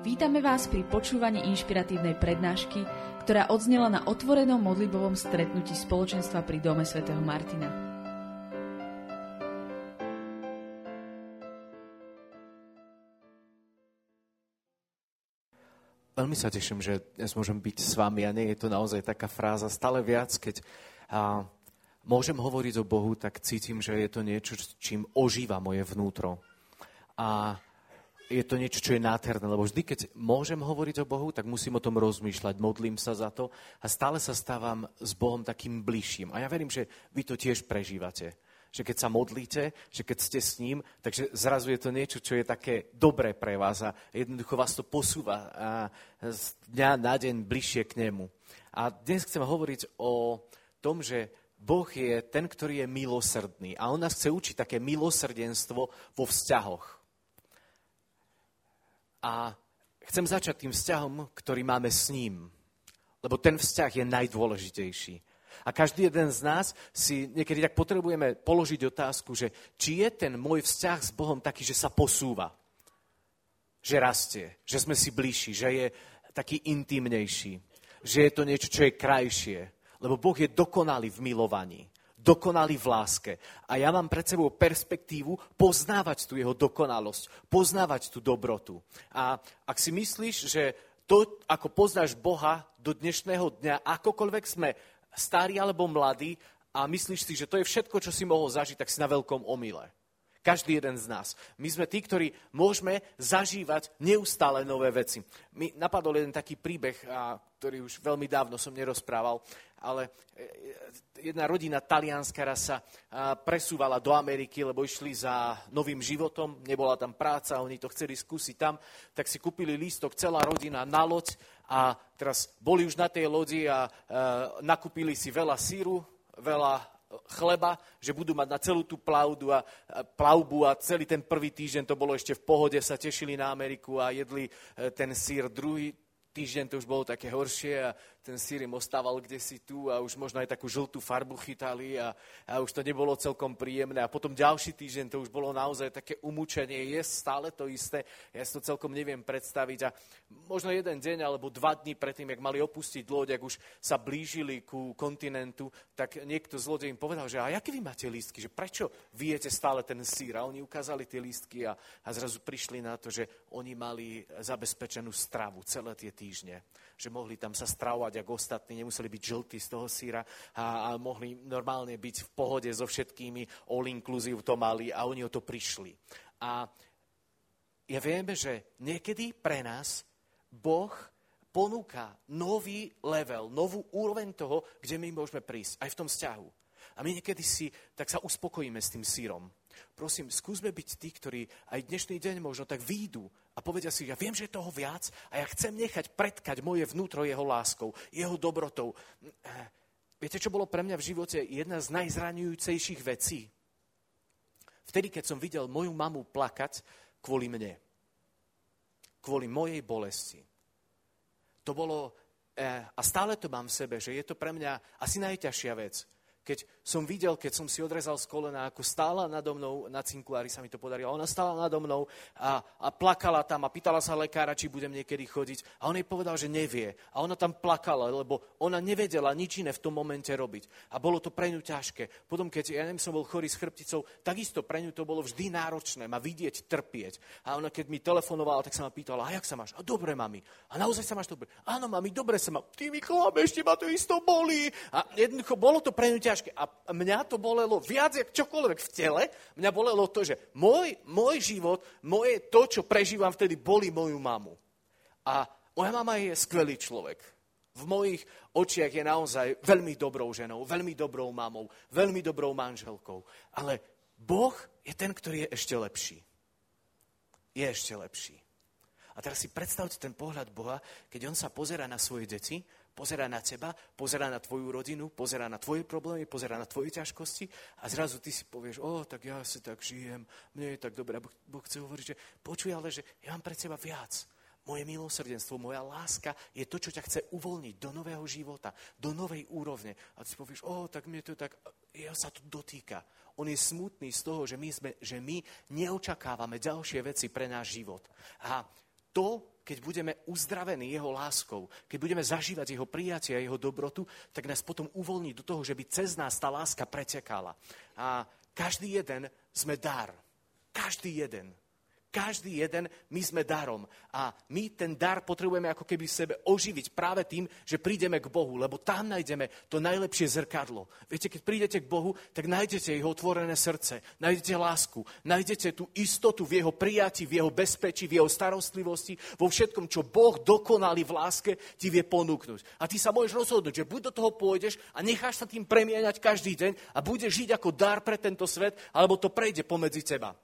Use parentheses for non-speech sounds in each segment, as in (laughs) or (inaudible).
Vítame vás pri počúvaní inšpiratívnej prednášky, ktorá odznela na otvorenom modlibovom stretnutí spoločenstva pri Dome svätého Martina. Veľmi sa teším, že dnes môžem byť s vami a nie je to naozaj taká fráza. Stále viac, keď a, môžem hovoriť o Bohu, tak cítim, že je to niečo, čím ožíva moje vnútro. A je to niečo, čo je nádherné, lebo vždy, keď môžem hovoriť o Bohu, tak musím o tom rozmýšľať, modlím sa za to a stále sa stávam s Bohom takým bližším. A ja verím, že vy to tiež prežívate. Že keď sa modlíte, že keď ste s ním, takže zrazu je to niečo, čo je také dobré pre vás a jednoducho vás to posúva a z dňa na deň bližšie k nemu. A dnes chcem hovoriť o tom, že Boh je ten, ktorý je milosrdný a on nás chce učiť také milosrdenstvo vo vzťahoch. A chcem začať tým vzťahom, ktorý máme s ním. Lebo ten vzťah je najdôležitejší. A každý jeden z nás si niekedy tak potrebujeme položiť otázku, že či je ten môj vzťah s Bohom taký, že sa posúva. Že rastie, že sme si bližší, že je taký intimnejší. Že je to niečo, čo je krajšie. Lebo Boh je dokonalý v milovaní dokonalý v láske. A ja mám pred sebou perspektívu poznávať tú jeho dokonalosť, poznávať tú dobrotu. A ak si myslíš, že to, ako poznáš Boha do dnešného dňa, akokoľvek sme starí alebo mladí, a myslíš si, že to je všetko, čo si mohol zažiť, tak si na veľkom omyle. Každý jeden z nás. My sme tí, ktorí môžeme zažívať neustále nové veci. Mi napadol jeden taký príbeh, ktorý už veľmi dávno som nerozprával, ale e, jedna rodina talianska raz sa presúvala do Ameriky, lebo išli za novým životom, nebola tam práca, oni to chceli skúsiť tam, tak si kúpili lístok celá rodina na loď a teraz boli už na tej lodi a nakúpili si veľa síru, veľa chleba, že budú mať na celú tú plavdu a, plavbu a celý ten prvý týždeň to bolo ešte v pohode, sa tešili na Ameriku a jedli e, ten sír druhý, týždeň to už bolo také horšie a ten sír im ostával kde si tu a už možno aj takú žltú farbu chytali a, a už to nebolo celkom príjemné. A potom ďalší týždeň to už bolo naozaj také umúčenie. Je stále to isté, ja si to celkom neviem predstaviť. A možno jeden deň alebo dva dní predtým, jak mali opustiť loď, ak už sa blížili ku kontinentu, tak niekto z lode im povedal, že a aké vy máte lístky, že prečo vy jete stále ten sír? A oni ukázali tie lístky a, a zrazu prišli na to, že oni mali zabezpečenú stravu celé tie týždne. Že mohli tam sa stravovať ako ostatní, nemuseli byť žltí z toho síra a, a mohli normálne byť v pohode so všetkými, all inclusive to mali a oni o to prišli. A ja vieme, že niekedy pre nás Boh ponúka nový level, novú úroveň toho, kde my môžeme prísť, aj v tom vzťahu. A my niekedy si tak sa uspokojíme s tým sírom. Prosím, skúsme byť tí, ktorí aj dnešný deň možno tak výjdu a povedia si, ja viem, že je toho viac a ja chcem nechať predkať moje vnútro jeho láskou, jeho dobrotou. Viete, čo bolo pre mňa v živote jedna z najzraňujúcejších vecí? Vtedy, keď som videl moju mamu plakať kvôli mne. Kvôli mojej bolesti. To bolo, eh, a stále to mám v sebe, že je to pre mňa asi najťažšia vec keď som videl, keď som si odrezal z kolena, ako stála nado mnou, na cinkulári sa mi to podarilo, ona stála nado mnou a, a plakala tam a pýtala sa lekára, či budem niekedy chodiť. A on jej povedal, že nevie. A ona tam plakala, lebo ona nevedela nič iné v tom momente robiť. A bolo to pre ňu ťažké. Potom, keď ja neviem, som bol chorý s chrbticou, takisto pre ňu to bolo vždy náročné, ma vidieť, trpieť. A ona, keď mi telefonovala, tak sa ma pýtala, a jak sa máš? A dobre, mami. A naozaj sa máš dobre? Áno, mami, dobre sa ma. Ty mi klameš, ma to isto bolí. A jednoducho bolo to pre ňu ťažké. A mňa to bolelo viac, jak čokoľvek v tele. Mňa bolelo to, že môj, môj život, moje to, čo prežívam vtedy, boli moju mamu. A moja mama je skvelý človek. V mojich očiach je naozaj veľmi dobrou ženou, veľmi dobrou mamou, veľmi dobrou manželkou. Ale Boh je ten, ktorý je ešte lepší. Je ešte lepší. A teraz si predstavte ten pohľad Boha, keď on sa pozera na svoje deti pozera na teba, pozera na tvoju rodinu, pozera na tvoje problémy, pozera na tvoje ťažkosti a zrazu ty si povieš, o, tak ja si tak žijem, mne je tak dobré. A boh chce hovoriť, že počuj, ale že ja mám pre teba viac. Moje milosrdenstvo, moja láska je to, čo ťa chce uvoľniť do nového života, do novej úrovne. A ty si povieš, o, tak mne to tak, ja sa to dotýka. On je smutný z toho, že my, sme, že my neočakávame ďalšie veci pre náš život. A to keď budeme uzdravení jeho láskou, keď budeme zažívať jeho prijatie a jeho dobrotu, tak nás potom uvoľní do toho, že by cez nás tá láska pretekala. A každý jeden sme dar. Každý jeden. Každý jeden, my sme darom. A my ten dar potrebujeme ako keby v sebe oživiť práve tým, že prídeme k Bohu, lebo tam nájdeme to najlepšie zrkadlo. Viete, keď prídete k Bohu, tak nájdete jeho otvorené srdce, nájdete lásku, nájdete tú istotu v jeho prijati, v jeho bezpečí, v jeho starostlivosti, vo všetkom, čo Boh dokonali v láske ti vie ponúknuť. A ty sa môžeš rozhodnúť, že buď do toho pôjdeš a necháš sa tým premieňať každý deň a budeš žiť ako dar pre tento svet, alebo to prejde pomedzi teba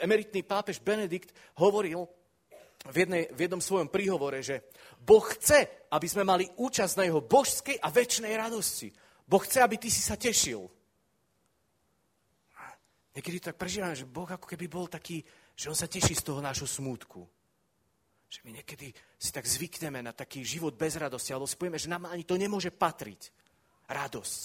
emeritný pápež Benedikt hovoril v, jednej, v jednom svojom príhovore, že Boh chce, aby sme mali účasť na jeho božskej a väčšnej radosti. Boh chce, aby ty si sa tešil. Niekedy tak prežívam, že Boh ako keby bol taký, že on sa teší z toho nášho smútku. Že my niekedy si tak zvykneme na taký život bez radosti, alebo si povieme, že nám ani to nemôže patriť. Radosť.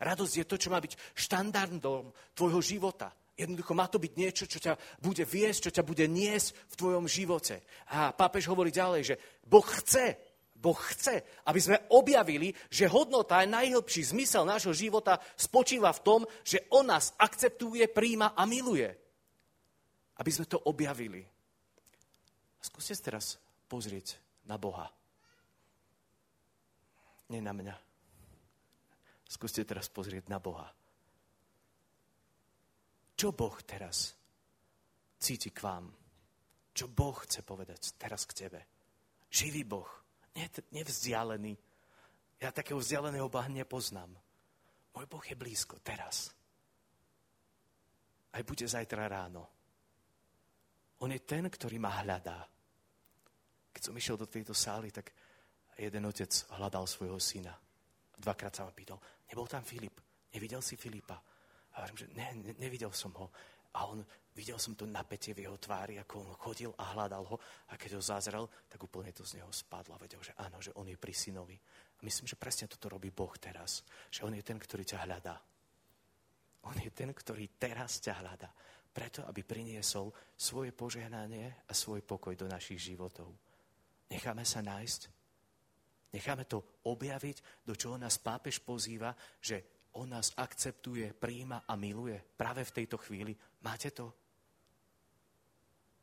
Radosť je to, čo má byť štandardom tvojho života. Jednoducho má to byť niečo, čo ťa bude viesť, čo ťa bude niesť v tvojom živote. A pápež hovorí ďalej, že Boh chce, Boh chce, aby sme objavili, že hodnota a najhlbší zmysel nášho života spočíva v tom, že On nás akceptuje, príjma a miluje. Aby sme to objavili. Skúste teraz pozrieť na Boha. Nie na mňa. Skúste teraz pozrieť na Boha. Čo Boh teraz cíti k vám? Čo Boh chce povedať teraz k tebe? Živý Boh, nevzdialený. Ja takého vzdialeného Boha nepoznám. Môj Boh je blízko, teraz. Aj bude zajtra ráno. On je ten, ktorý ma hľadá. Keď som išiel do tejto sály, tak jeden otec hľadal svojho syna. Dvakrát sa ma pýtal, nebol tam Filip? Nevidel si Filipa? A hovorím, že ne, ne, nevidel som ho. A on, videl som to napätie v jeho tvári, ako on chodil a hľadal ho. A keď ho zazrel, tak úplne to z neho spadlo a vedel, že áno, že on je pri synovi. A myslím, že presne toto robí Boh teraz. Že on je ten, ktorý ťa hľadá. On je ten, ktorý teraz ťa hľadá. Preto, aby priniesol svoje požehnanie a svoj pokoj do našich životov. Necháme sa nájsť. Necháme to objaviť, do čoho nás pápež pozýva, že on nás akceptuje, príjma a miluje práve v tejto chvíli. Máte to?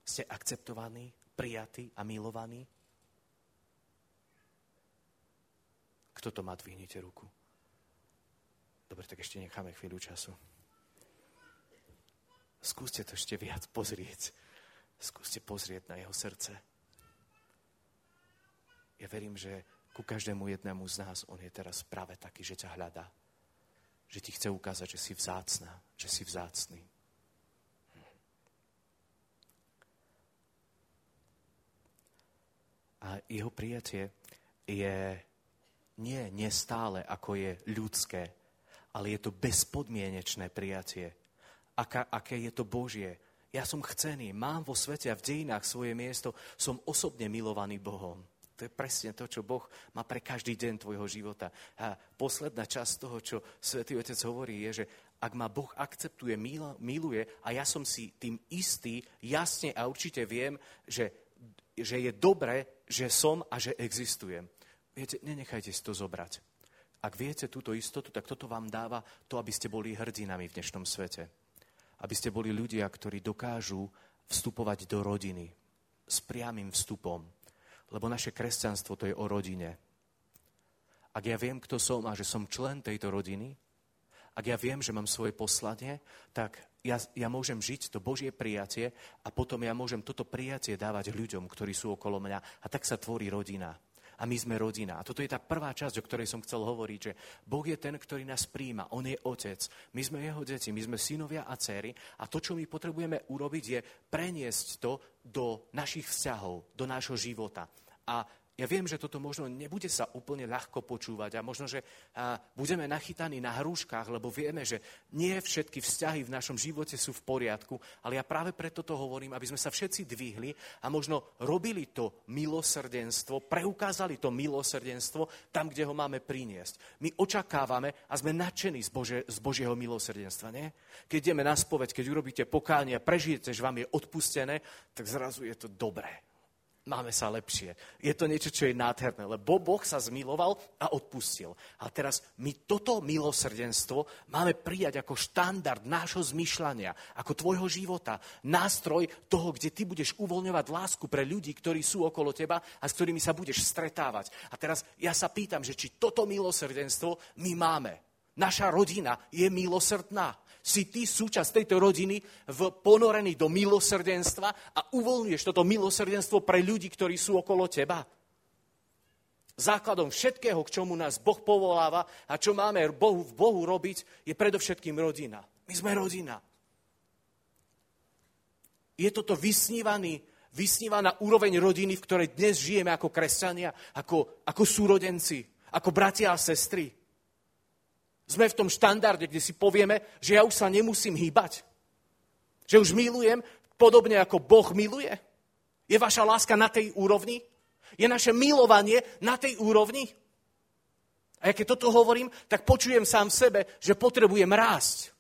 Ste akceptovaní, prijatí a milovaní? Kto to má, dvihnite ruku. Dobre, tak ešte necháme chvíľu času. Skúste to ešte viac pozrieť. Skúste pozrieť na jeho srdce. Ja verím, že ku každému jednému z nás on je teraz práve taký, že ťa hľadá že ti chce ukázať, že si vzácná, že si vzácný. A jeho prijatie je nie nestále, ako je ľudské, ale je to bezpodmienečné prijatie. Aká, aké je to Božie. Ja som chcený, mám vo svete a v dejinách svoje miesto, som osobne milovaný Bohom. To je presne to, čo Boh má pre každý deň tvojho života. A posledná časť toho, čo Svetý Otec hovorí, je, že ak ma Boh akceptuje, miluje a ja som si tým istý, jasne a určite viem, že, že je dobre, že som a že existujem. Viete, nenechajte si to zobrať. Ak viete túto istotu, tak toto vám dáva to, aby ste boli hrdinami v dnešnom svete. Aby ste boli ľudia, ktorí dokážu vstupovať do rodiny s priamým vstupom lebo naše kresťanstvo to je o rodine. Ak ja viem, kto som a že som člen tejto rodiny, ak ja viem, že mám svoje poslanie, tak ja, ja môžem žiť to Božie prijatie a potom ja môžem toto prijatie dávať ľuďom, ktorí sú okolo mňa. A tak sa tvorí rodina a my sme rodina. A toto je tá prvá časť, o ktorej som chcel hovoriť, že Boh je ten, ktorý nás príjma. On je otec. My sme jeho deti, my sme synovia a céry. A to, čo my potrebujeme urobiť, je preniesť to do našich vzťahov, do nášho života. A ja viem, že toto možno nebude sa úplne ľahko počúvať a možno, že budeme nachytaní na hrúškach, lebo vieme, že nie všetky vzťahy v našom živote sú v poriadku, ale ja práve preto to hovorím, aby sme sa všetci dvihli a možno robili to milosrdenstvo, preukázali to milosrdenstvo tam, kde ho máme priniesť. My očakávame a sme nadšení z, Bože, z Božieho milosrdenstva, nie? Keď ideme na spoveď, keď urobíte pokánie prežijete, že vám je odpustené, tak zrazu je to dobré máme sa lepšie. Je to niečo, čo je nádherné, lebo Boh sa zmiloval a odpustil. A teraz my toto milosrdenstvo máme prijať ako štandard nášho zmyšľania, ako tvojho života. Nástroj toho, kde ty budeš uvoľňovať lásku pre ľudí, ktorí sú okolo teba a s ktorými sa budeš stretávať. A teraz ja sa pýtam, že či toto milosrdenstvo my máme. Naša rodina je milosrdná si ty súčasť tejto rodiny v ponorený do milosrdenstva a uvoľňuješ toto milosrdenstvo pre ľudí, ktorí sú okolo teba. Základom všetkého, k čomu nás Boh povoláva a čo máme Bohu, v Bohu robiť, je predovšetkým rodina. My sme rodina. Je toto vysnívaný, vysnívaná úroveň rodiny, v ktorej dnes žijeme ako kresťania, ako, ako súrodenci, ako bratia a sestry. Sme v tom štandarde, kde si povieme, že ja už sa nemusím hýbať. Že už milujem podobne ako Boh miluje. Je vaša láska na tej úrovni? Je naše milovanie na tej úrovni? A ja keď toto hovorím, tak počujem sám v sebe, že potrebujem rásť.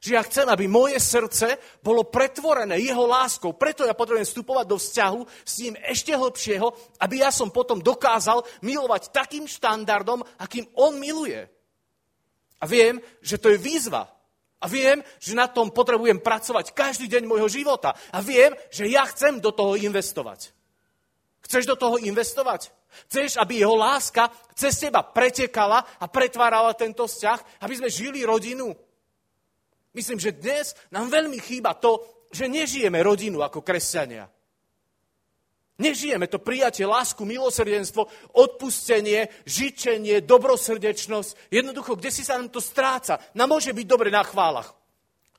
Že ja chcem, aby moje srdce bolo pretvorené jeho láskou. Preto ja potrebujem vstupovať do vzťahu s ním ešte hlbšieho, aby ja som potom dokázal milovať takým štandardom, akým on miluje. A viem, že to je výzva. A viem, že na tom potrebujem pracovať každý deň môjho života. A viem, že ja chcem do toho investovať. Chceš do toho investovať? Chceš, aby jeho láska cez teba pretekala a pretvárala tento vzťah, aby sme žili rodinu? Myslím, že dnes nám veľmi chýba to, že nežijeme rodinu ako kresťania. Nežijeme to prijatie, lásku, milosrdenstvo, odpustenie, žičenie, dobrosrdečnosť. Jednoducho, kde si sa nám to stráca. Nám môže byť dobre na chválach.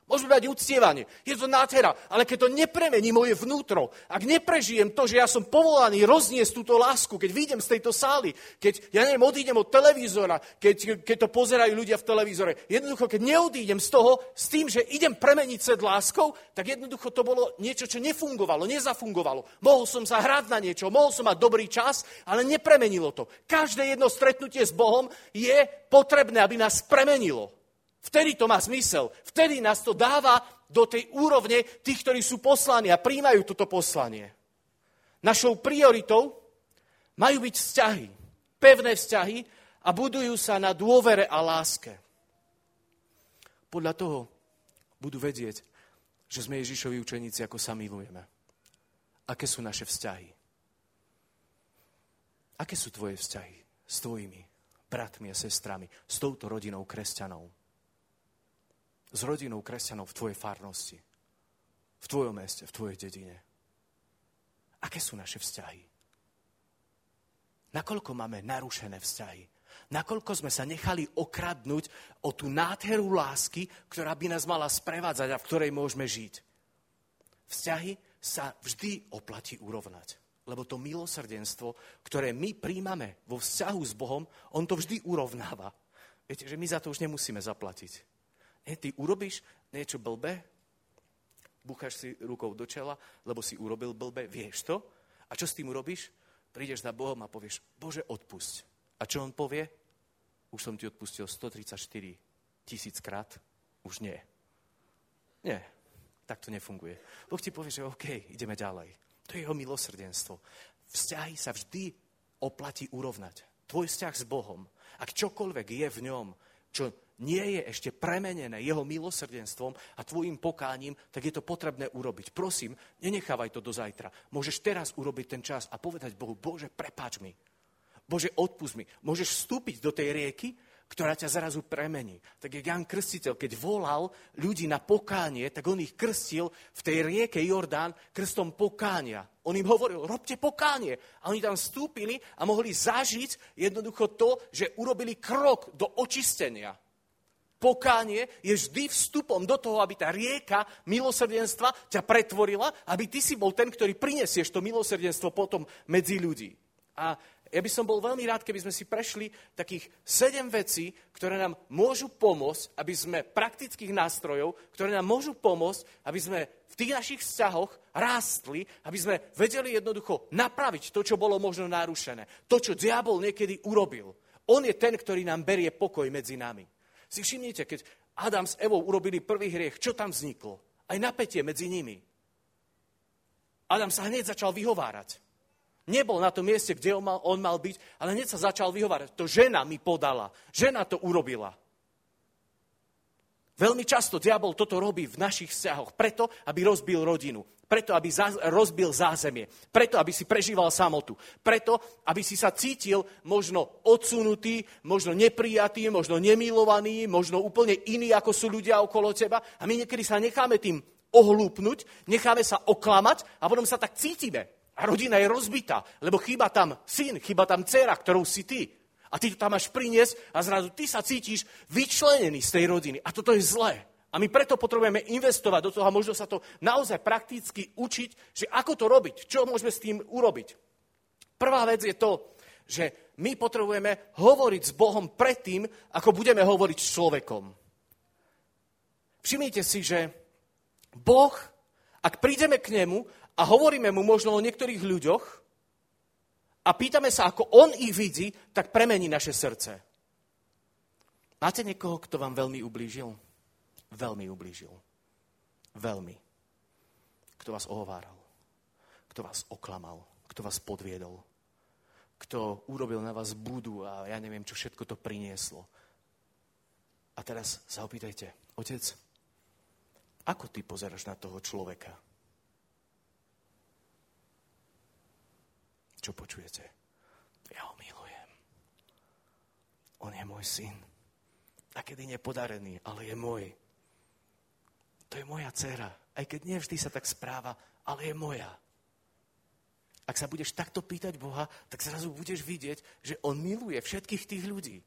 Môžeme mať uctievanie. Je to nádhera. Ale keď to nepremení moje vnútro, ak neprežijem to, že ja som povolaný rozniesť túto lásku, keď vyjdem z tejto sály, keď, ja neviem, odídem od televízora, keď, keď to pozerajú ľudia v televízore, jednoducho, keď neodídem z toho s tým, že idem premeniť svet láskou, tak jednoducho to bolo niečo, čo nefungovalo, nezafungovalo. Mohol som sa hrať na niečo, mohol som mať dobrý čas, ale nepremenilo to. Každé jedno stretnutie s Bohom je potrebné, aby nás premenilo. Vtedy to má zmysel. Vtedy nás to dáva do tej úrovne tých, ktorí sú poslaní a príjmajú toto poslanie. Našou prioritou majú byť vzťahy, pevné vzťahy a budujú sa na dôvere a láske. Podľa toho budú vedieť, že sme Ježišovi učeníci, ako sa milujeme. Aké sú naše vzťahy? Aké sú tvoje vzťahy s tvojimi bratmi a sestrami, s touto rodinou kresťanov? S rodinou kresťanov v tvojej farnosti, v tvojom meste, v tvojej dedine. Aké sú naše vzťahy? Nakoľko máme narušené vzťahy? Nakoľko sme sa nechali okradnúť o tú nádheru lásky, ktorá by nás mala sprevádzať a v ktorej môžeme žiť? Vzťahy sa vždy oplatí urovnať. Lebo to milosrdenstvo, ktoré my príjmame vo vzťahu s Bohom, on to vždy urovnáva. Viete, že my za to už nemusíme zaplatiť. Nie, ty urobíš niečo blbé, búchaš si rukou do čela, lebo si urobil blbé, vieš to? A čo s tým urobíš? Prídeš za Bohom a povieš, Bože, odpusť. A čo on povie? Už som ti odpustil 134 tisíc krát, už nie. Nie, tak to nefunguje. Boh ti povie, že OK, ideme ďalej. To je jeho milosrdenstvo. Vzťahy sa vždy oplatí urovnať. Tvoj vzťah s Bohom, ak čokoľvek je v ňom, čo nie je ešte premenené jeho milosrdenstvom a tvojim pokáním, tak je to potrebné urobiť. Prosím, nenechávaj to do zajtra. Môžeš teraz urobiť ten čas a povedať Bohu, Bože, prepáč mi. Bože, odpust mi. Môžeš vstúpiť do tej rieky, ktorá ťa zrazu premení. Tak jak Jan Krstiteľ, keď volal ľudí na pokánie, tak on ich krstil v tej rieke Jordán krstom pokánia. On im hovoril, robte pokánie. A oni tam vstúpili a mohli zažiť jednoducho to, že urobili krok do očistenia. Pokánie je vždy vstupom do toho, aby tá rieka milosrdenstva ťa pretvorila, aby ty si bol ten, ktorý prinesieš to milosrdenstvo potom medzi ľudí. A ja by som bol veľmi rád, keby sme si prešli takých sedem vecí, ktoré nám môžu pomôcť, aby sme praktických nástrojov, ktoré nám môžu pomôcť, aby sme v tých našich vzťahoch rástli, aby sme vedeli jednoducho napraviť to, čo bolo možno narušené. To, čo diabol niekedy urobil. On je ten, ktorý nám berie pokoj medzi nami. Si všimnite, keď Adam s Evou urobili prvý hriech, čo tam vzniklo? Aj napätie medzi nimi. Adam sa hneď začal vyhovárať. nebol na tom mieste, kde on mal, on mal byť, ale hneď sa začal vyhovárať. To žena mi podala, žena to urobila. Veľmi často diabol toto robí v našich vzťahoch, preto, aby rozbil rodinu, preto, aby rozbil zázemie, preto, aby si prežíval samotu, preto, aby si sa cítil možno odsunutý, možno neprijatý, možno nemilovaný, možno úplne iný, ako sú ľudia okolo teba. A my niekedy sa necháme tým ohlúpnuť, necháme sa oklamať a potom sa tak cítime. A rodina je rozbitá, lebo chýba tam syn, chýba tam dcera, ktorou si ty. A ty to tam máš priniesť a zrazu ty sa cítiš vyčlenený z tej rodiny. A toto je zlé. A my preto potrebujeme investovať do toho a možno sa to naozaj prakticky učiť, že ako to robiť, čo môžeme s tým urobiť. Prvá vec je to, že my potrebujeme hovoriť s Bohom predtým, ako budeme hovoriť s človekom. Všimnite si, že Boh, ak prídeme k nemu a hovoríme mu možno o niektorých ľuďoch, a pýtame sa, ako on ich vidí, tak premení naše srdce. Máte niekoho, kto vám veľmi ublížil? Veľmi ublížil. Veľmi. Kto vás ohováral. Kto vás oklamal. Kto vás podviedol. Kto urobil na vás budu a ja neviem, čo všetko to prinieslo. A teraz sa opýtajte, otec, ako ty pozeráš na toho človeka? Čo počujete? Ja ho milujem. On je môj syn. A kedy nepodarený, ale je môj. To je moja dcera. Aj keď nevždy sa tak správa, ale je moja. Ak sa budeš takto pýtať Boha, tak zrazu budeš vidieť, že On miluje všetkých tých ľudí.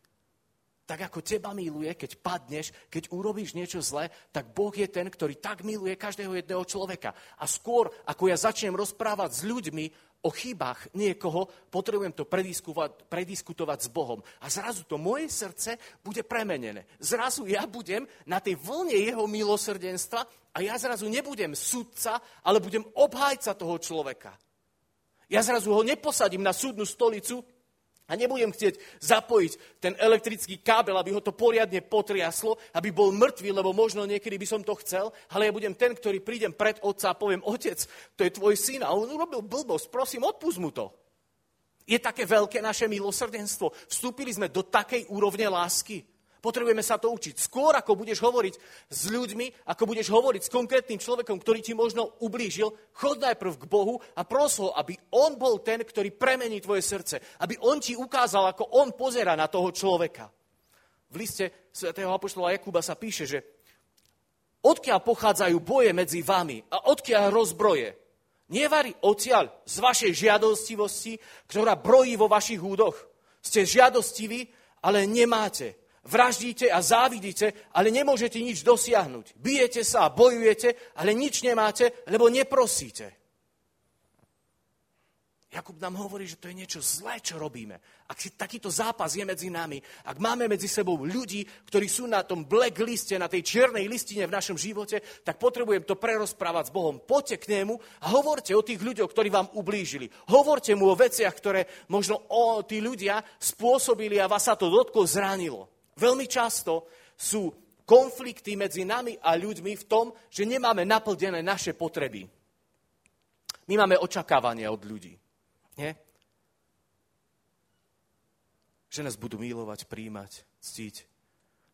Tak ako teba miluje, keď padneš, keď urobíš niečo zlé, tak Boh je ten, ktorý tak miluje každého jedného človeka. A skôr, ako ja začnem rozprávať s ľuďmi o chybách niekoho, potrebujem to prediskutovať, prediskutovať s Bohom. A zrazu to moje srdce bude premenené. Zrazu ja budem na tej vlne jeho milosrdenstva a ja zrazu nebudem sudca, ale budem obhájca toho človeka. Ja zrazu ho neposadím na súdnu stolicu, a nebudem chcieť zapojiť ten elektrický kábel, aby ho to poriadne potriaslo, aby bol mŕtvý, lebo možno niekedy by som to chcel, ale ja budem ten, ktorý prídem pred otca a poviem, otec, to je tvoj syn a on urobil blbosť, prosím, odpust mu to. Je také veľké naše milosrdenstvo. Vstúpili sme do takej úrovne lásky. Potrebujeme sa to učiť. Skôr, ako budeš hovoriť s ľuďmi, ako budeš hovoriť s konkrétnym človekom, ktorý ti možno ublížil, chod najprv k Bohu a pros ho, aby on bol ten, ktorý premení tvoje srdce. Aby on ti ukázal, ako on pozera na toho človeka. V liste svätého Apoštola Jakuba sa píše, že odkiaľ pochádzajú boje medzi vami a odkiaľ rozbroje. Nevarí odtiaľ z vašej žiadostivosti, ktorá brojí vo vašich údoch. Ste žiadostiví, ale nemáte. Vraždíte a závidíte, ale nemôžete nič dosiahnuť. Bijete sa a bojujete, ale nič nemáte, lebo neprosíte. Jakub nám hovorí, že to je niečo zlé, čo robíme. Ak si takýto zápas je medzi nami, ak máme medzi sebou ľudí, ktorí sú na tom blackliste, na tej čiernej listine v našom živote, tak potrebujem to prerozprávať s Bohom. Poďte k nemu a hovorte o tých ľuďoch, ktorí vám ublížili. Hovorte mu o veciach, ktoré možno o, tí ľudia spôsobili a vás sa to dotklo, zranilo. Veľmi často sú konflikty medzi nami a ľuďmi v tom, že nemáme naplnené naše potreby. My máme očakávania od ľudí. Nie? Že nás budú milovať, príjmať, ctiť.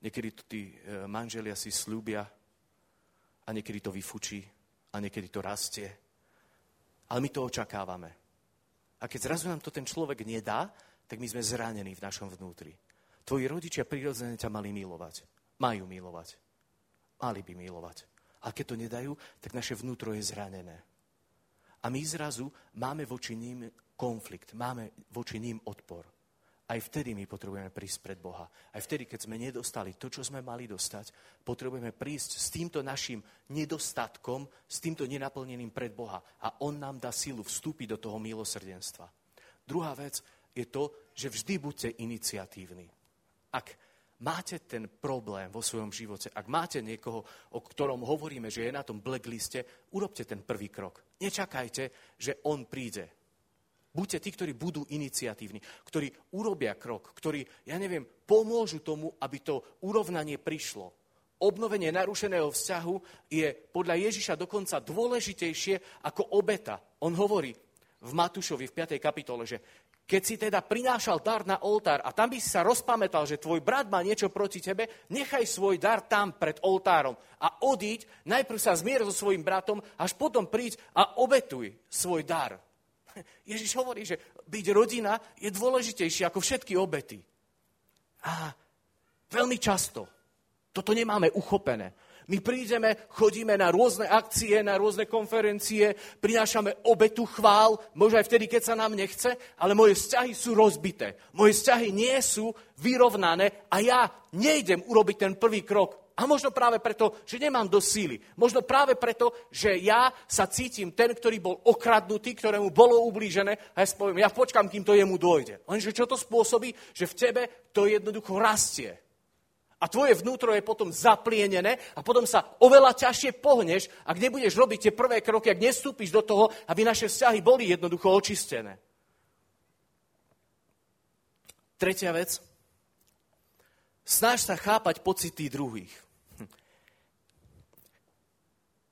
Niekedy to tí e, manželia si slúbia a niekedy to vyfučí a niekedy to rastie. Ale my to očakávame. A keď zrazu nám to ten človek nedá, tak my sme zranení v našom vnútri. Tvoji rodičia prirodzene ťa mali milovať. Majú milovať. Mali by milovať. A keď to nedajú, tak naše vnútro je zranené. A my zrazu máme voči ním konflikt, máme voči ním odpor. Aj vtedy my potrebujeme prísť pred Boha. Aj vtedy, keď sme nedostali to, čo sme mali dostať, potrebujeme prísť s týmto našim nedostatkom, s týmto nenaplneným pred Boha. A On nám dá silu vstúpiť do toho milosrdenstva. Druhá vec je to, že vždy buďte iniciatívni. Ak máte ten problém vo svojom živote, ak máte niekoho, o ktorom hovoríme, že je na tom blackliste, urobte ten prvý krok. Nečakajte, že on príde. Buďte tí, ktorí budú iniciatívni, ktorí urobia krok, ktorí, ja neviem, pomôžu tomu, aby to urovnanie prišlo. Obnovenie narušeného vzťahu je podľa Ježiša dokonca dôležitejšie ako obeta. On hovorí, v Matúšovi v 5. kapitole, že keď si teda prinášal dar na oltár a tam by si sa rozpamätal, že tvoj brat má niečo proti tebe, nechaj svoj dar tam pred oltárom a odíď, najprv sa zmier so svojim bratom, až potom príď a obetuj svoj dar. (laughs) Ježiš hovorí, že byť rodina je dôležitejšie ako všetky obety. A veľmi často toto nemáme uchopené. My prídeme, chodíme na rôzne akcie, na rôzne konferencie, prinášame obetu chvál, možno aj vtedy, keď sa nám nechce, ale moje vzťahy sú rozbité. Moje vzťahy nie sú vyrovnané a ja nejdem urobiť ten prvý krok. A možno práve preto, že nemám do síly. Možno práve preto, že ja sa cítim ten, ktorý bol okradnutý, ktorému bolo ublížené a ja si poviem, ja počkám, kým to jemu dojde. Lenže čo to spôsobí? Že v tebe to jednoducho rastie. A tvoje vnútro je potom zaplienené a potom sa oveľa ťažšie pohneš, ak nebudeš robiť tie prvé kroky, ak nestúpiš do toho, aby naše vzťahy boli jednoducho očistené. Tretia vec. Snaž sa chápať pocity druhých.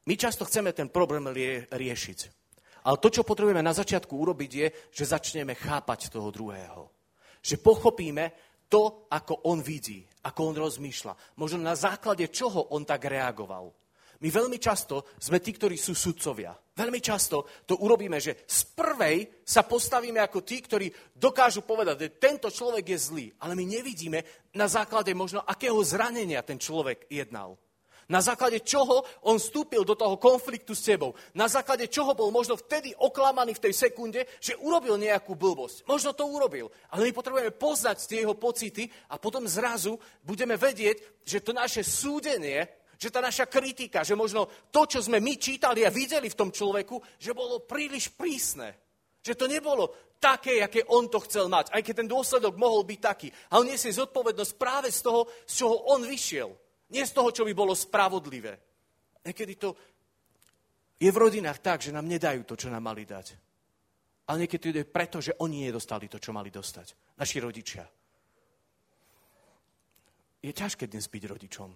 My často chceme ten problém rie- riešiť. Ale to, čo potrebujeme na začiatku urobiť, je, že začneme chápať toho druhého. Že pochopíme, to, ako on vidí, ako on rozmýšľa. Možno na základe čoho on tak reagoval. My veľmi často sme tí, ktorí sú sudcovia. Veľmi často to urobíme, že z prvej sa postavíme ako tí, ktorí dokážu povedať, že tento človek je zlý, ale my nevidíme na základe možno, akého zranenia ten človek jednal. Na základe čoho on vstúpil do toho konfliktu s tebou. Na základe čoho bol možno vtedy oklamaný v tej sekunde, že urobil nejakú blbosť. Možno to urobil, ale my potrebujeme poznať tie jeho pocity a potom zrazu budeme vedieť, že to naše súdenie, že tá naša kritika, že možno to, čo sme my čítali a videli v tom človeku, že bolo príliš prísne. Že to nebolo také, aké on to chcel mať, aj keď ten dôsledok mohol byť taký. A on nesie zodpovednosť práve z toho, z čoho on vyšiel. Nie z toho, čo by bolo spravodlivé. Niekedy to je v rodinách tak, že nám nedajú to, čo nám mali dať. Ale niekedy to je preto, že oni nedostali to, čo mali dostať. Naši rodičia. Je ťažké dnes byť rodičom.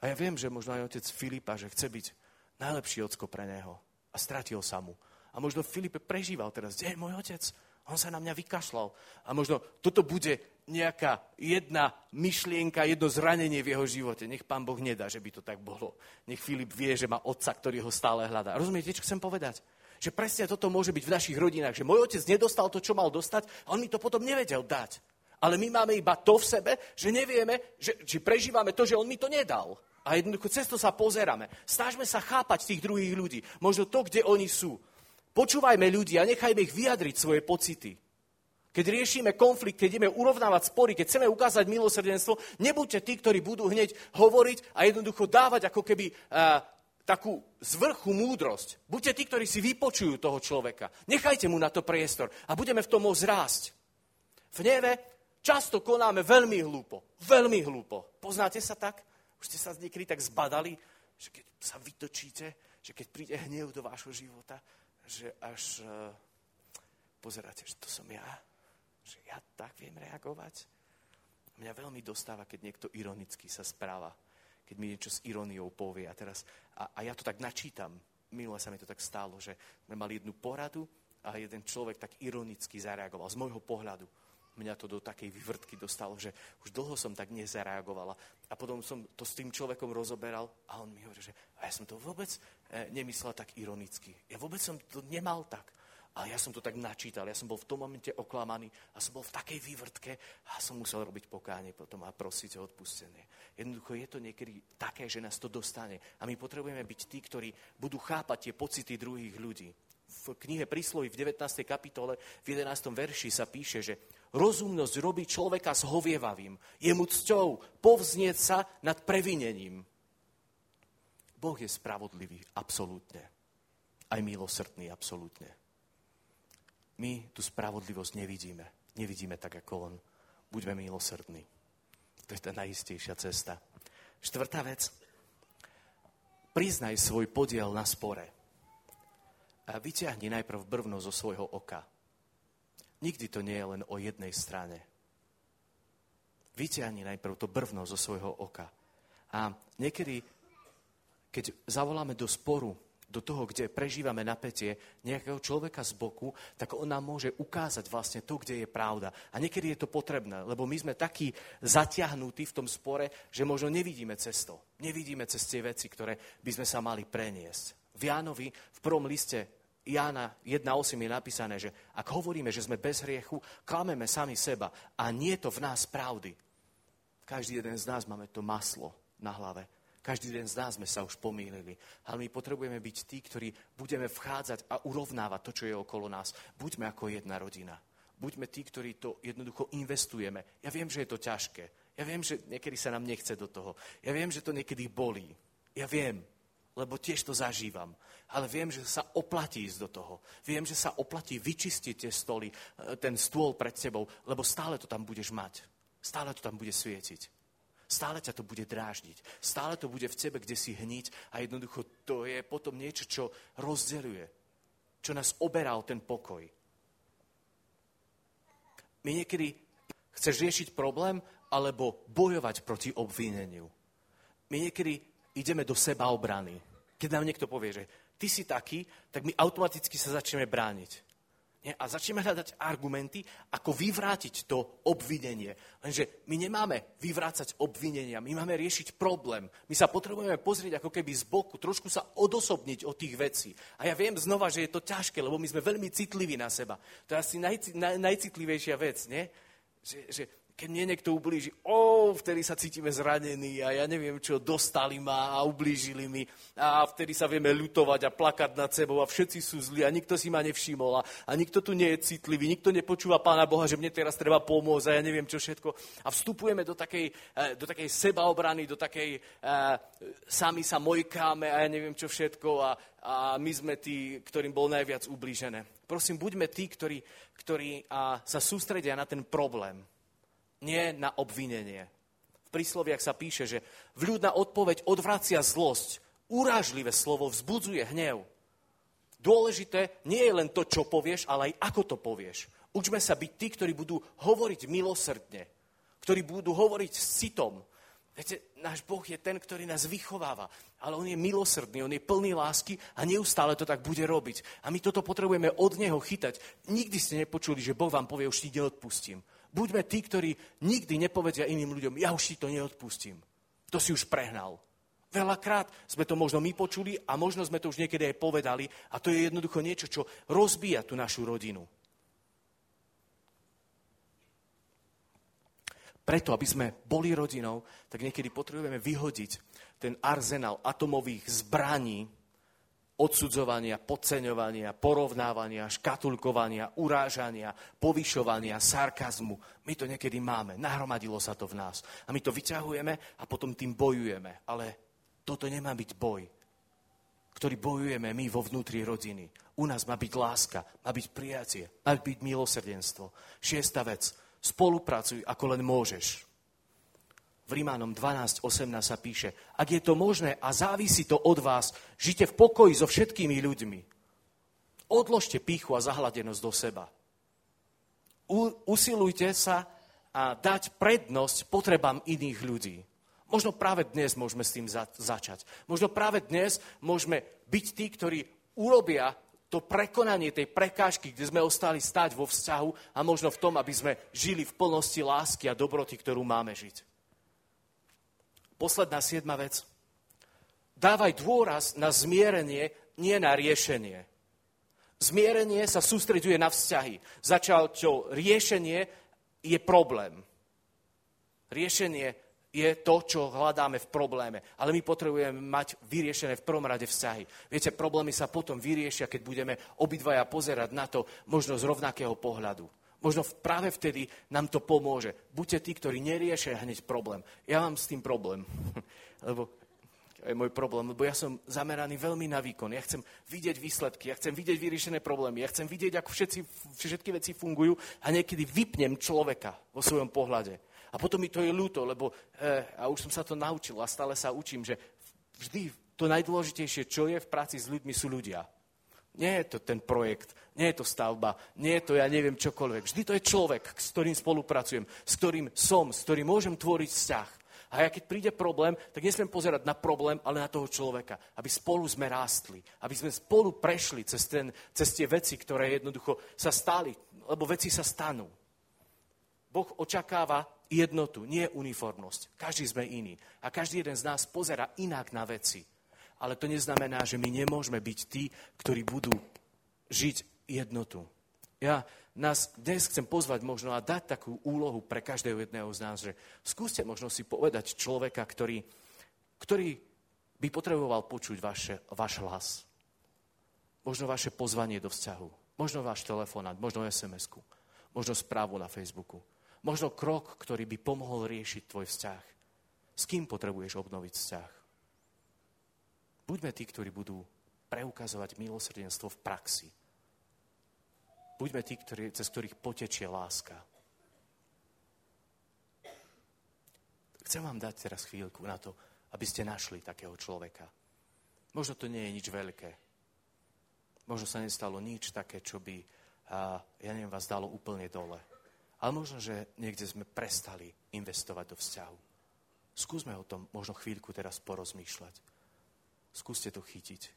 A ja viem, že možno aj otec Filipa, že chce byť najlepší ocko pre neho. A stratil sa mu. A možno Filipe prežíval teraz, kde je môj otec? On sa na mňa vykašľal. A možno toto bude nejaká jedna myšlienka, jedno zranenie v jeho živote. Nech pán Boh nedá, že by to tak bolo. Nech Filip vie, že má otca, ktorý ho stále hľadá. Rozumiete, čo chcem povedať? Že presne toto môže byť v našich rodinách. Že môj otec nedostal to, čo mal dostať a on mi to potom nevedel dať. Ale my máme iba to v sebe, že nevieme, že, že prežívame to, že on mi to nedal. A jednoducho cez to sa pozeráme. Snažme sa chápať tých druhých ľudí. Možno to, kde oni sú. Počúvajme ľudí a nechajme ich vyjadriť svoje pocity. Keď riešime konflikt, keď ideme urovnávať spory, keď chceme ukázať milosrdenstvo, nebuďte tí, ktorí budú hneď hovoriť a jednoducho dávať ako keby uh, takú zvrchu múdrosť. Buďte tí, ktorí si vypočujú toho človeka. Nechajte mu na to priestor a budeme v tom môcť rásť. V neve často konáme veľmi hlúpo. Veľmi hlúpo. Poznáte sa tak? Už ste sa niekedy tak zbadali, že keď sa vytočíte, že keď príde hnev do vášho života, že až uh, pozeráte, že to som ja, že ja tak viem reagovať. Mňa veľmi dostáva, keď niekto ironicky sa správa, keď mi niečo s iróniou povie. A, teraz, a, a ja to tak načítam. Minule sa mi to tak stalo, že sme mali jednu poradu a jeden človek tak ironicky zareagoval z môjho pohľadu mňa to do takej vyvrtky dostalo, že už dlho som tak nezareagovala. A potom som to s tým človekom rozoberal a on mi hovorí, že a ja som to vôbec e, nemyslel tak ironicky. Ja vôbec som to nemal tak. Ale ja som to tak načítal, ja som bol v tom momente oklamaný a som bol v takej vývrtke a som musel robiť pokánie potom a prosiť o odpustenie. Jednoducho je to niekedy také, že nás to dostane. A my potrebujeme byť tí, ktorí budú chápať tie pocity druhých ľudí. V knihe Prísloví v 19. kapitole v 11. verši sa píše, že Rozumnosť robí človeka zhovievavým. Je mu cťou povznieť sa nad previnením. Boh je spravodlivý, absolútne. Aj milosrdný, absolútne. My tú spravodlivosť nevidíme. Nevidíme tak, ako on. Buďme milosrdní. To je tá najistejšia cesta. Štvrtá vec. Priznaj svoj podiel na spore. A vyťahni najprv brvno zo svojho oka. Nikdy to nie je len o jednej strane. Vyťahni najprv to brvno zo svojho oka. A niekedy, keď zavoláme do sporu do toho, kde prežívame napätie nejakého človeka z boku, tak on nám môže ukázať vlastne to, kde je pravda. A niekedy je to potrebné, lebo my sme takí zatiahnutí v tom spore, že možno nevidíme cesto. Nevidíme cez tie veci, ktoré by sme sa mali preniesť. V Jánovi v prvom liste Jána 1.8 je napísané, že ak hovoríme, že sme bez hriechu, klameme sami seba a nie je to v nás pravdy. Každý jeden z nás máme to maslo na hlave. Každý jeden z nás sme sa už pomýlili. Ale my potrebujeme byť tí, ktorí budeme vchádzať a urovnávať to, čo je okolo nás. Buďme ako jedna rodina. Buďme tí, ktorí to jednoducho investujeme. Ja viem, že je to ťažké. Ja viem, že niekedy sa nám nechce do toho. Ja viem, že to niekedy bolí. Ja viem, lebo tiež to zažívam. Ale viem, že sa oplatí ísť do toho. Viem, že sa oplatí vyčistiť tie stoly, e, ten stôl pred sebou, lebo stále to tam budeš mať. Stále to tam bude svietiť. Stále ťa to bude dráždiť. Stále to bude v tebe, kde si hniť a jednoducho to je potom niečo, čo rozdeľuje. Čo nás oberá ten pokoj. My niekedy chceš riešiť problém alebo bojovať proti obvineniu. My niekedy ideme do seba obrany. Keď nám niekto povie, že ty si taký, tak my automaticky sa začneme brániť. A začneme hľadať argumenty, ako vyvrátiť to obvinenie. Lenže my nemáme vyvrácať obvinenia, my máme riešiť problém. My sa potrebujeme pozrieť ako keby z boku, trošku sa odosobniť od tých vecí. A ja viem znova, že je to ťažké, lebo my sme veľmi citliví na seba. To je asi naj, naj, najcitlivejšia vec, nie? Že, že keď mne niekto ublíži, ó, vtedy sa cítime zranení a ja neviem čo, dostali ma a ublížili mi a vtedy sa vieme ľutovať a plakať nad sebou a všetci sú zlí a nikto si ma nevšimol a, a nikto tu nie je citlivý, nikto nepočúva Pána Boha, že mne teraz treba pomôcť a ja neviem čo všetko. A vstupujeme do takej, eh, do takej sebaobrany, do takej uh, sami sa mojkáme a ja neviem čo všetko a, a my sme tí, ktorým bol najviac ublížené. Prosím, buďme tí, ktorí, ktorí uh, sa sústredia na ten problém nie na obvinenie. V prísloviach sa píše, že vľúdna odpoveď odvracia zlosť, urážlivé slovo vzbudzuje hnev. Dôležité nie je len to, čo povieš, ale aj ako to povieš. Učme sa byť tí, ktorí budú hovoriť milosrdne, ktorí budú hovoriť s citom. Viete, náš Boh je ten, ktorý nás vychováva, ale On je milosrdný, On je plný lásky a neustále to tak bude robiť. A my toto potrebujeme od Neho chytať. Nikdy ste nepočuli, že Boh vám povie, už ti neodpustím. Buďme tí, ktorí nikdy nepovedia iným ľuďom, ja už ti to neodpustím. To si už prehnal. Veľakrát sme to možno my počuli a možno sme to už niekedy aj povedali a to je jednoducho niečo, čo rozbíja tú našu rodinu. Preto, aby sme boli rodinou, tak niekedy potrebujeme vyhodiť ten arzenál atomových zbraní, odsudzovania, podceňovania, porovnávania, škatulkovania, urážania, povyšovania, sarkazmu. My to niekedy máme, nahromadilo sa to v nás. A my to vyťahujeme a potom tým bojujeme. Ale toto nemá byť boj, ktorý bojujeme my vo vnútri rodiny. U nás má byť láska, má byť prijatie, má byť milosrdenstvo. Šiesta vec, spolupracuj ako len môžeš v Rímanom 12.18 sa píše, ak je to možné a závisí to od vás, žite v pokoji so všetkými ľuďmi. Odložte píchu a zahladenosť do seba. U, usilujte sa a dať prednosť potrebám iných ľudí. Možno práve dnes môžeme s tým za, začať. Možno práve dnes môžeme byť tí, ktorí urobia to prekonanie tej prekážky, kde sme ostali stať vo vzťahu a možno v tom, aby sme žili v plnosti lásky a dobroty, ktorú máme žiť. Posledná siedma vec. Dávaj dôraz na zmierenie, nie na riešenie. Zmierenie sa sústreďuje na vzťahy. Začal, čo riešenie je problém. Riešenie je to, čo hľadáme v probléme. Ale my potrebujeme mať vyriešené v prvom rade vzťahy. Viete, problémy sa potom vyriešia, keď budeme obidvaja pozerať na to možno z rovnakého pohľadu. Možno práve vtedy nám to pomôže. Buďte tí, ktorí neriešia hneď problém. Ja mám s tým problém, (laughs) lebo je môj problém, lebo ja som zameraný veľmi na výkon. Ja chcem vidieť výsledky, ja chcem vidieť vyriešené problémy, ja chcem vidieť, ako všetci, všetky veci fungujú a niekedy vypnem človeka vo svojom pohľade. A potom mi to je ľúto, lebo eh, a už som sa to naučil a stále sa učím, že vždy to najdôležitejšie, čo je v práci s ľuďmi, sú ľudia. Nie je to ten projekt, nie je to stavba, nie je to ja neviem čokoľvek. Vždy to je človek, s ktorým spolupracujem, s ktorým som, s ktorým môžem tvoriť vzťah. A ja keď príde problém, tak nesmiem pozerať na problém, ale na toho človeka. Aby spolu sme rástli. Aby sme spolu prešli cez, ten, cez tie veci, ktoré jednoducho sa stali. Lebo veci sa stanú. Boh očakáva jednotu, nie uniformnosť. Každý sme iný. A každý jeden z nás pozera inak na veci. Ale to neznamená, že my nemôžeme byť tí, ktorí budú žiť jednotu. Ja nás dnes chcem pozvať možno a dať takú úlohu pre každého jedného z nás, že skúste možno si povedať človeka, ktorý, ktorý by potreboval počuť vaše, váš hlas. Možno vaše pozvanie do vzťahu. Možno váš telefonát, možno SMS-ku. Možno správu na Facebooku. Možno krok, ktorý by pomohol riešiť tvoj vzťah. S kým potrebuješ obnoviť vzťah? Buďme tí, ktorí budú preukazovať milosrdenstvo v praxi Buďme tí, ktorí, cez ktorých potečie láska. Chcem vám dať teraz chvíľku na to, aby ste našli takého človeka. Možno to nie je nič veľké. Možno sa nestalo nič také, čo by, a, ja neviem, vás dalo úplne dole. Ale možno, že niekde sme prestali investovať do vzťahu. Skúsme o tom možno chvíľku teraz porozmýšľať. Skúste to chytiť.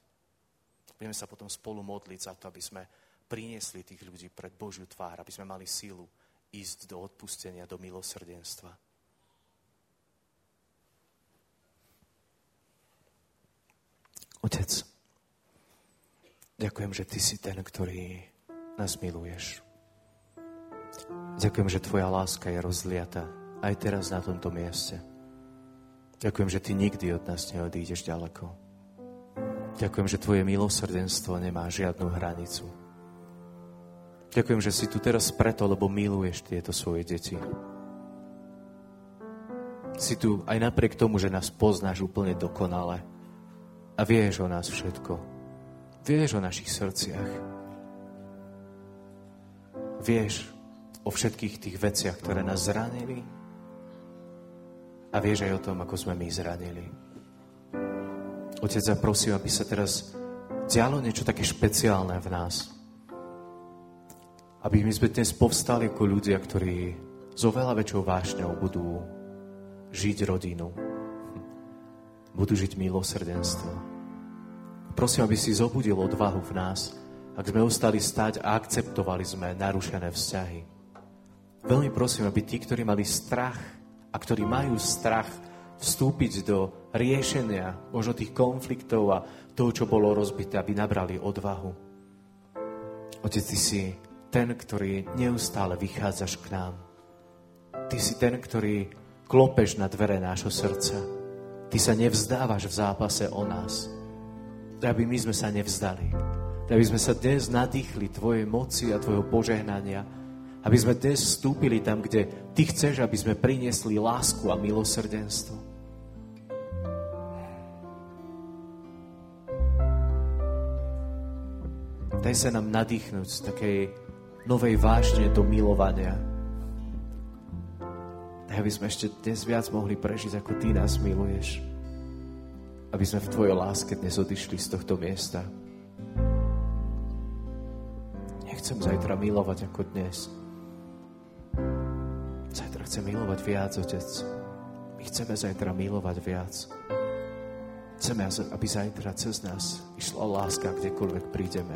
Budeme sa potom spolu modliť za to, aby sme priniesli tých ľudí pred Božiu tvár, aby sme mali sílu ísť do odpustenia, do milosrdenstva. Otec, ďakujem, že Ty si ten, ktorý nás miluješ. Ďakujem, že Tvoja láska je rozliata aj teraz na tomto mieste. Ďakujem, že Ty nikdy od nás neodídeš ďaleko. Ďakujem, že Tvoje milosrdenstvo nemá žiadnu hranicu. Ďakujem, že si tu teraz preto, lebo miluješ tieto svoje deti. Si tu aj napriek tomu, že nás poznáš úplne dokonale a vieš o nás všetko. Vieš o našich srdciach. Vieš o všetkých tých veciach, ktoré nás zranili a vieš aj o tom, ako sme my zranili. Otec, ja prosím, aby sa teraz dialo niečo také špeciálne v nás – aby my sme dnes povstali ako ľudia, ktorí s oveľa väčšou vášňou budú žiť rodinu. Budú žiť milosrdenstvo. Prosím, aby si zobudil odvahu v nás, ak sme ostali stať a akceptovali sme narušené vzťahy. Veľmi prosím, aby tí, ktorí mali strach a ktorí majú strach vstúpiť do riešenia možno tých konfliktov a toho, čo bolo rozbité, aby nabrali odvahu. Otec, ty si ten, ktorý neustále vychádzaš k nám. Ty si ten, ktorý klopeš na dvere nášho srdca. Ty sa nevzdávaš v zápase o nás. Aby my sme sa nevzdali. Aby sme sa dnes nadýchli Tvojej moci a Tvojho požehnania. Aby sme dnes vstúpili tam, kde Ty chceš, aby sme priniesli lásku a milosrdenstvo. Daj sa nám nadýchnuť z takej novej vážne do milovania. Aby sme ešte dnes viac mohli prežiť, ako Ty nás miluješ. Aby sme v Tvojej láske dnes odišli z tohto miesta. Nechcem zajtra milovať ako dnes. Chcem milovať viac, Otec. My chceme zajtra milovať viac. Chceme, aby zajtra cez nás išla láska, kdekoľvek prídeme.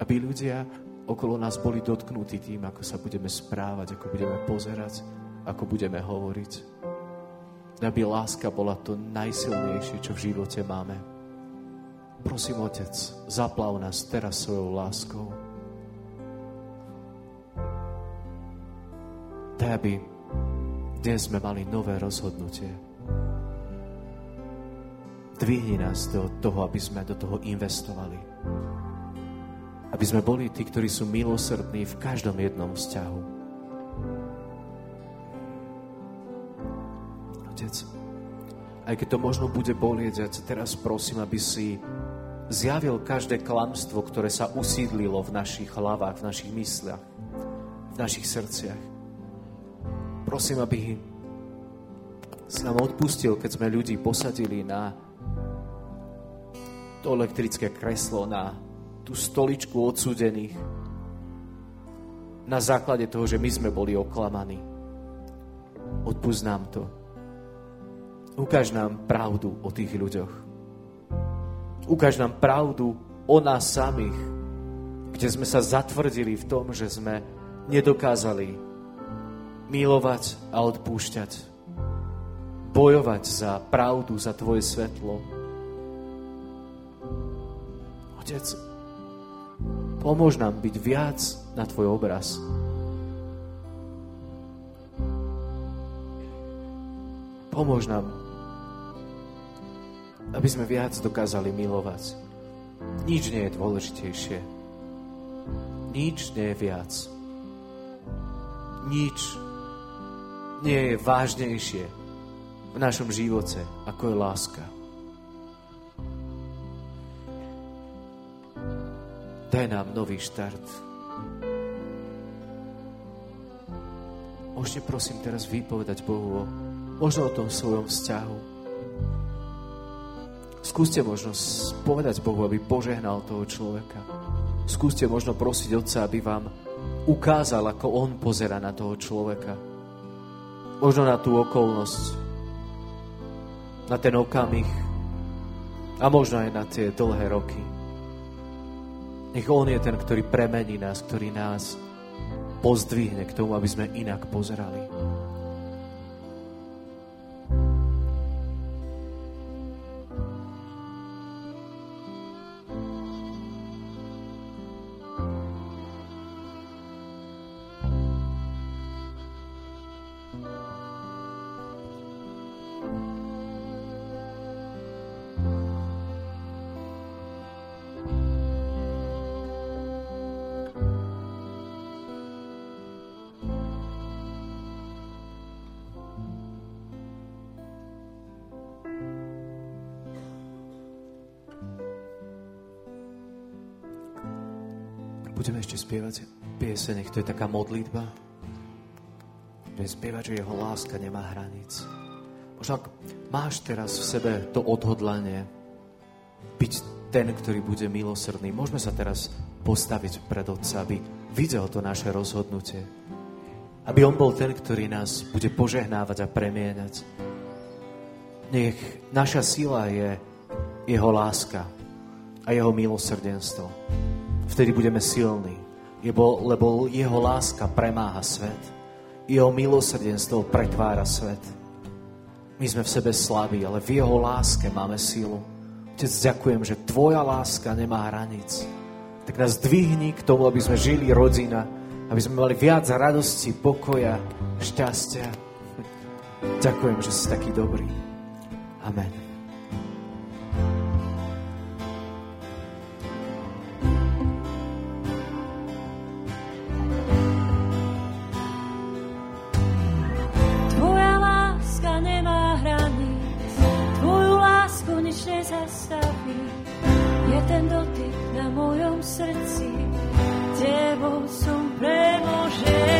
Aby ľudia okolo nás boli dotknutí tým, ako sa budeme správať, ako budeme pozerať, ako budeme hovoriť. Aby láska bola to najsilnejšie, čo v živote máme. Prosím, Otec, zaplav nás teraz svojou láskou. Daj, aby dnes sme mali nové rozhodnutie. Dvihni nás do toho, aby sme do toho investovali. Aby sme boli tí, ktorí sú milosrdní v každom jednom vzťahu. Otec, aj keď to možno bude bolieť, ja teraz prosím, aby si zjavil každé klamstvo, ktoré sa usídlilo v našich hlavách, v našich mysliach, v našich srdciach. Prosím, aby si nám odpustil, keď sme ľudí posadili na to elektrické kreslo, na tú stoličku odsúdených na základe toho, že my sme boli oklamaní. Odpúsť nám to. Ukáž nám pravdu o tých ľuďoch. Ukáž nám pravdu o nás samých, kde sme sa zatvrdili v tom, že sme nedokázali milovať a odpúšťať. Bojovať za pravdu, za Tvoje svetlo. Otec, pomôž nám byť viac na Tvoj obraz. Pomôž nám, aby sme viac dokázali milovať. Nič nie je dôležitejšie. Nič nie je viac. Nič nie je vážnejšie v našom živote, ako je láska. Daj nám nový štart. Môžete prosím teraz vypovedať Bohu o, možno o tom svojom vzťahu. Skúste možno povedať Bohu, aby požehnal toho človeka. Skúste možno prosiť Otca, aby vám ukázal, ako On pozera na toho človeka. Možno na tú okolnosť, na ten okamih a možno aj na tie dlhé roky. Nech On je ten, ktorý premení nás, ktorý nás pozdvihne k tomu, aby sme inak pozerali. Budeme ešte spievať piese, nech to je taká modlitba. Budeme spievať, že jeho láska nemá hranic. Možno ak máš teraz v sebe to odhodlanie byť ten, ktorý bude milosrdný, môžeme sa teraz postaviť pred Otca, aby videl to naše rozhodnutie. Aby On bol ten, ktorý nás bude požehnávať a premieňať. Nech naša sila je Jeho láska a Jeho milosrdenstvo vtedy budeme silní. Lebo, lebo jeho láska premáha svet. Jeho milosrdenstvo pretvára svet. My sme v sebe slabí, ale v jeho láske máme silu. Otec, ďakujem, že tvoja láska nemá hranic. Tak nás dvihni k tomu, aby sme žili rodina, aby sme mali viac radosti, pokoja, šťastia. Ďakujem, že si taký dobrý. Amen. zastaví. Je ten dotyk na mojom srdci, tebou som premožený.